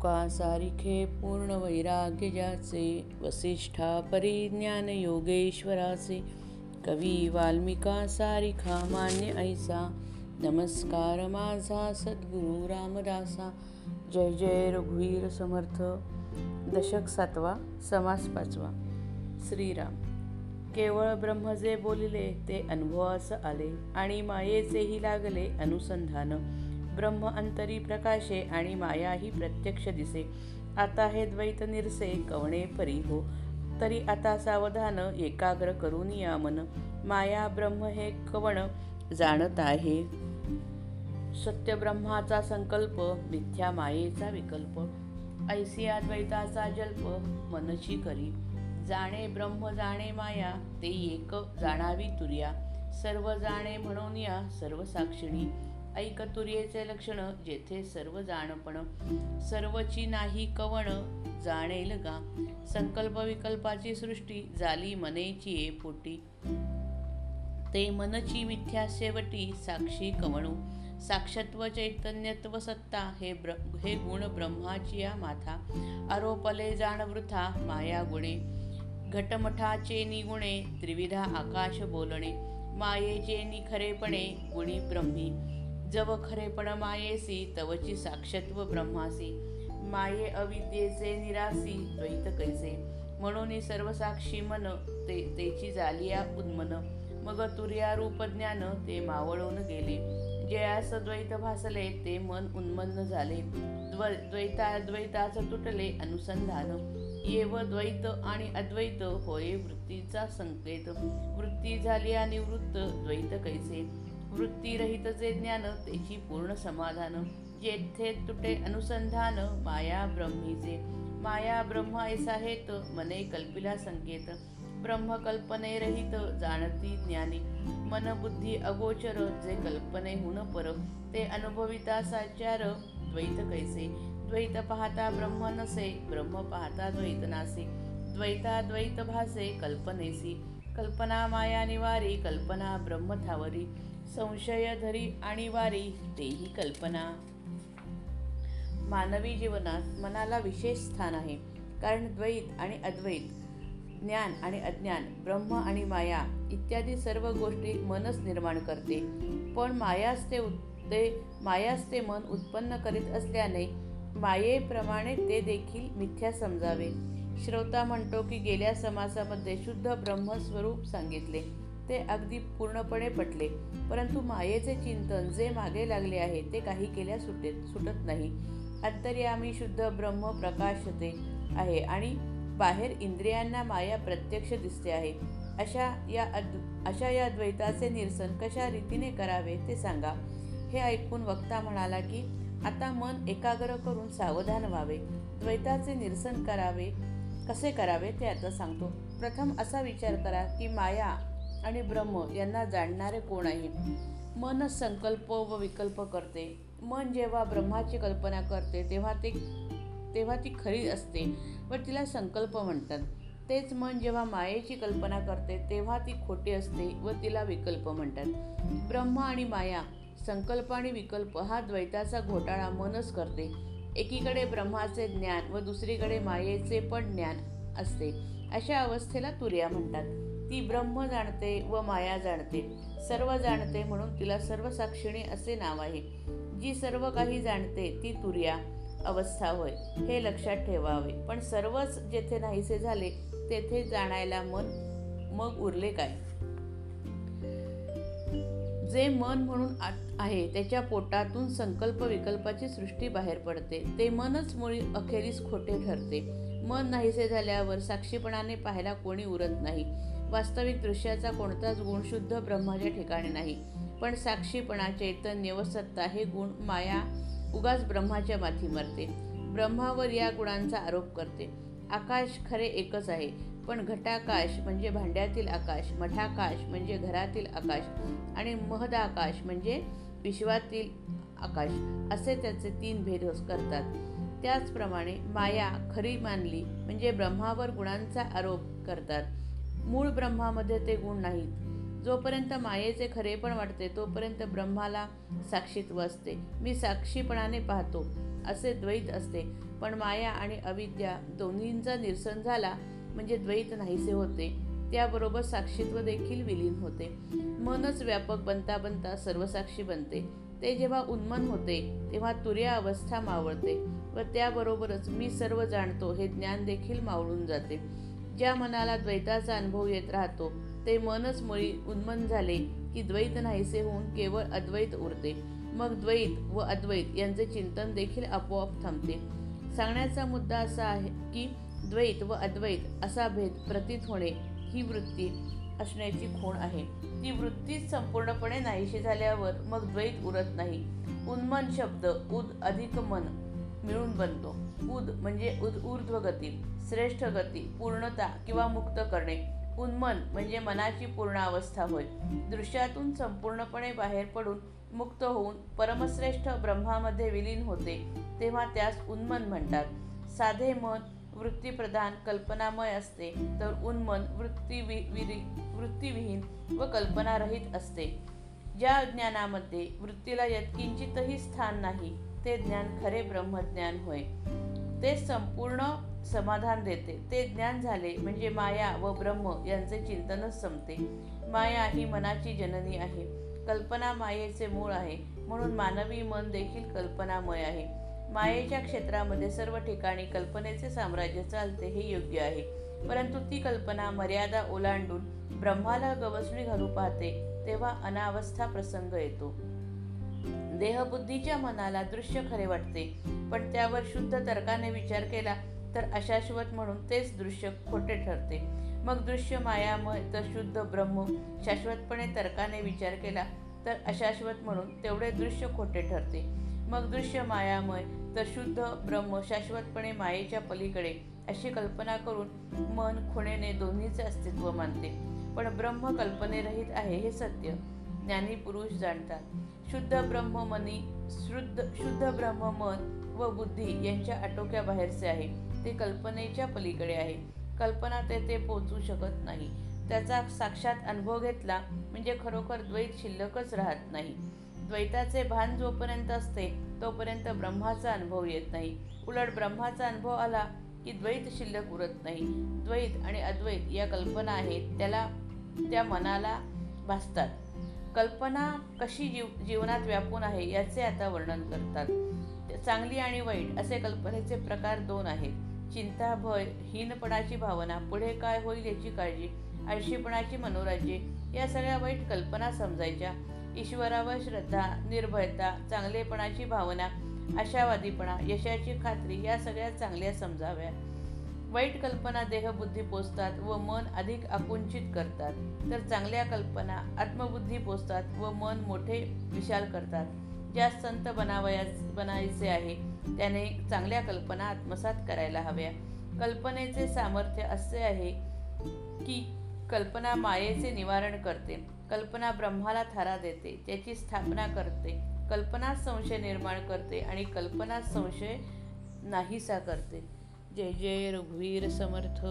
तुका सारिखे पूर्ण वैराग्य ज्याचे वसिष्ठा परिज्ञान योगेश्वराचे कवी वाल्मिका सारिखा मान्य ऐसा नमस्कार माझा सद्गुरू रामदासा जय जय रघुवीर समर्थ दशक सातवा समास पाचवा श्रीराम. केवळ ब्रह्म जे बोलिले ते अनुभवास आले आणि मायेचेही लागले अनुसंधान. ब्रह्म अंतरी प्रकाशे आणि माया ही प्रत्यक्ष दिसे. आता हे द्वैत निरसे कवणे परी हो. तरी आता सावधान एकाग्र करून या मन. माया ब्रह्म हे कवण जाणत आहे? सत्य ब्रह्माचा संकल्प मिथ्या मायेचा विकल्प. ऐसिया द्वैताचा जल्प मनची करी. जाणे ब्रह्म जाणे माया ते एक जाणावी तुर्या. सर्व जाणे म्हणून या सर्व साक्षिणी. ऐक तुर्येचे लक्षण जेथे सर्व जाणपण सर्वची नाही कवण जाणेल गा. संकल्प विकल्पाची सृष्टी झाली मनेची ए पोटी. ते मनची मिथ्या शेवटी साक्षी कवणू. साक्षत्व चैतन्यत्व सत्ता हे ब्र हे गुण ब्रह्माची या माथा. आरोपले जाण वृथा माया गुणे. घटमठाचे निगुणे त्रिविधा आकाश बोलणे. मायेचे निखरेपणे गुणी ब्रह्मी. जव खरेपण मायेसी तवची साक्षत्व ब्रह्मासी. माये अविद्येचे निरासी द्वैत कैसे? म्हणून सर्व साक्षी मन ते तेची जालिया उन्मन. मग तुर्या रूप ज्ञान ते मावळून गेले. जयास द्वैत भासले ते मन उन्मन्न झाले. द्व द्वैता द्वैताच तुटले अनुसंधान. येव द्वैत आणि अद्वैत होय वृत्तीचा संकेत. वृत्ती झाली आणि वृत्त द्वैत कैसे? वृत्तीरहित जे ज्ञान त्याची पूर्ण समाधान. जेथे तुटे अनुसंधान माया ब्रह्मीचे माया ब्रह्म ऐसा हेत मने कल्पिला संकेत. ब्रह्म कल्पने रहित जाणती ज्ञानी. मन बुद्धी अगोचर जे कल्पने हुन पर. ते अनुभविता साचार द्वैत कैसे. द्वैत पाहता ब्रह्म नसे ब्रह्म पाहता द्वैत नासे. द्वैता द्वैत भासे कल्पनेसी. कल्पना माया निवारी कल्पना ब्रह्मथावरी संशय धरी आणि वारी तेही कल्पना. मानवी जीवनात मनाला विशेष स्थान आहे कारण द्वैत आणि अद्वैत ज्ञान आणि अज्ञान ब्रह्म आणि माया इत्यादी सर्व गोष्टी मनच निर्माण करते. पण मायाच ते ते मायाच ते मन उत्पन्न करीत असल्याने मायेप्रमाणे ते देखील मिथ्या समजावे. श्रोता म्हणतो की गेल्या समासामध्ये शुद्ध ब्रह्मस्वरूप सांगितले. ते अगदी पूर्णपणे पटले. परंतु मायेचे चिंतन जे मागे लागले आहे ते काही केल्या सुटेत सुटत नाही. अंतर्यामी शुद्ध ब्रह्म प्रकाशते आहे आणि बाहेर इंद्रियांना माया प्रत्यक्ष दिसते आहे. अशा या अद् अशा या द्वैताचे निरसन कशा रीतीने करावे ते सांगा. हे ऐकून वक्ता म्हणाला की आता मन एकाग्र करून सावधान व्हावे. द्वैताचे निरसन करावे. कसे करावे ते आता सांगतो. प्रथम असा विचार करा की माया आणि ब्रह्म यांना जाणणारे कोण आहे? मन संकल्प व विकल्प करते. मन जेव्हा ब्रह्माची कल्पना करते तेव्हा ते तेव्हा ती खरी असते व तिला संकल्प म्हणतात. तेच मन जेव्हा मायेची कल्पना करते तेव्हा ती खोटी असते व तिला विकल्प म्हणतात. ब्रह्म आणि माया संकल्प आणि विकल्प हा द्वैताचा घोटाळा मनच करते. एकीकडे ब्रह्माचे ज्ञान व दुसरीकडे मायेचे पण ज्ञान असते. अशा अवस्थेला तुर्या म्हणतात. ती ब्रह्म जाणते व माया जाणते. सर्व जाणते म्हणून तिला सर्व साक्षिणी असे नाव आहे. जी सर्व काही जाणते ती तुर्या अवस्था होय. हे लक्षात ठेवावे. पण सर्वच जेथे नाहीसे झाले तेथे जाणायला मन मग उरले काय? जे मन म्हणून आहे त्याच्या पोटातून संकल्प विकल्पाची सृष्टी बाहेर पडते. ते मनच मुळी अखेरीस खोटे ठरते. मन नाहीसे झाल्यावर साक्षीपणाने पाहायला कोणी उरत नाही. वास्तविक दृश्याचा कोणताच गुण शुद्ध ब्रह्माच्या ठिकाणी नाही. पण साक्षीपणा चैतन्य व सत्ता हे गुण माया उगाच ब्रह्माच्या माथी मरते. ब्रह्मावर या गुणांचा आरोप करते. आकाश खरे एकच आहे. पण घटाकाश म्हणजे भांड्यातील आकाश मठाकाश म्हणजे घरातील आकाश आणि महदाकाश म्हणजे विश्वातील आकाश असे त्याचे तीन भेद करतात. त्याचप्रमाणे माया खरी मानली म्हणजे ब्रह्मावर गुणांचा आरोप करतात. मूळ ब्रह्मामध्ये ते गुण नाहीत. जोपर्यंत मायेचे खरेपण वाटते तोपर्यंत ब्रह्माला साक्षीत्व असते. मी साक्षीपणाने पाहतो. असे द्वैत असते. पण माया आणि अविद्या दोन्हींचा निरसन झाला म्हणजे द्वैत नाहीसे होते. त्याबरोबर साक्षीत्व देखील विलीन होते. मनच व्यापक बनता बनता सर्वसाक्षी बनते. ते जेव्हा उन्मन होते तेव्हा तुर्या अवस्था मावळते व त्याबरोबरच मी सर्व जाणतो हे ज्ञान देखील मावळून जाते. ज्या मनाला द्वैताचा अनुभव येत राहतो ते मनच मुळी उन्मन झाले की द्वैत नाहीसे होऊन केवळ अद्वैत उरते. मग द्वैत व अद्वैत यांचे चिंतन देखील आपोआप थांबते. सांगण्याचा मुद्दा असा आहे की द्वैत व अद्वैत असा भेद प्रतीत होणे ही वृत्ती असण्याची खूण आहे. ती वृत्तीच संपूर्णपणे नाहीशी झाल्यावर मग द्वैत उरत नाही. उन्मन शब्द उद अधिक मन मिळून बनतो. उद म्हणजे उद ऊर्ध्व गती श्रेष्ठ गती पूर्णता किंवा मुक्त करणे. उन्मन म्हणजे मनाची पूर्ण अवस्था होय. दृश्यातून संपूर्णपणे बाहेर पडून मुक्त होऊन परमश्रेष्ठ ब्रह्मामध्ये विलीन होते तेव्हा त्यास उन्मन म्हणतात. साधे मन वृत्तीप्रधान कल्पनामय असते तर उन्मन वृत्ती वृत्तीविहीन व कल्पनारहित असते. ज्या ज्ञानामध्ये वृत्तीला यत्किंचितही स्थान नाही ते ज्ञान खरे ब्रह्मज्ञान होय. ते संपूर्ण समाधान देते. ते ज्ञान झाले म्हणजे माया व ब्रह्म यांचे चिंतनच संपते. माया ही मनाची जननी आहे. कल्पना मायेचे मूळ आहे. म्हणून मानवी मन देखील कल्पनामय आहे. मायेच्या क्षेत्रामध्ये सर्व ठिकाणी कल्पनेचे साम्राज्य चालते हे योग्य आहे. परंतु ती कल्पना मर्यादा ओलांडून ब्रह्माला गवसणी घालू पाहते तेव्हा अनावस्था प्रसंग येतो. देहबुद्धीच्या मनाला दृश्य खरे वाटते. पण त्यावर शुद्ध तर्काने विचार केला तर अशाश्वत म्हणून तेच दृश्य खोटे ठरते. मग दृश्य मायामय तर शुद्ध ब्रह्म शाश्वतपणे तर्काने विचार केला तर अशाश्वत म्हणून तेवढे दृश्य खोटे ठरते. मग दृश्य मायामय तर शुद्ध ब्रह्म शाश्वतपणे मायेच्या पलीकडे अशी कल्पना करून मन खुणेने दोन्हीचे अस्तित्व मानते. पण ब्रह्म कल्पनेरहित आहे हे सत्य. ज्ञानी पुरुष जाणतात. शुद्ध ब्रह्म मनी शुद्ध शुद्ध ब्रह्म मन व बुद्धी यांच्या आटोक्याबाहेरचे आहे. ते कल्पनेच्या पलीकडे आहे. कल्पना तेथे पोचू शकत नाही. त्याचा साक्षात अनुभव घेतला म्हणजे खरोखर द्वैत शिल्लकच राहत नाही. द्वैताचे भान जोपर्यंत असते तोपर्यंत ब्रह्माचा अनुभव येत नाही. उलट ब्रह्माचा अनुभव आला की द्वैत शिल्लक उरत नाही. द्वैत आणि अद्वैत या कल्पना आहेत त्याला त्या मनाला भासतात. कल्पना कशी जीव जीवनात व्यापून आहे याचे आता वर्णन करतात. चांगली आणि वाईट असे कल्पनेचे प्रकार दोन आहेत. चिंता भय हीनपणाची भावना पुढे काय होईल याची काळजी आळशीपणाची मनोराज्ये या सगळ्या वाईट कल्पना समजायच्या. ईश्वरावर श्रद्धा निर्भयता चांगलेपणाची भावना आशावादीपणा यशाची खात्री या सगळ्या चांगल्या समजाव्या. वाईट कल्पना देहबुद्धी पोचतात व मन अधिक आकुंचित करतात. तर चांगल्या कल्पना आत्मबुद्धी पोचतात व मन मोठे विशाल करतात. ज्या संत बनावयास बनायचे आहे त्याने चांगल्या कल्पना आत्मसात करायला हव्या. कल्पनेचे सामर्थ्य असे आहे की कल्पना मायेचे निवारण करते. कल्पना ब्रह्माला थारा देते त्याची स्थापना करते. कल्पना संशय निर्माण करते आणि कल्पना संशय नाहीसा करते. जय जय रघुवीर समर्थ.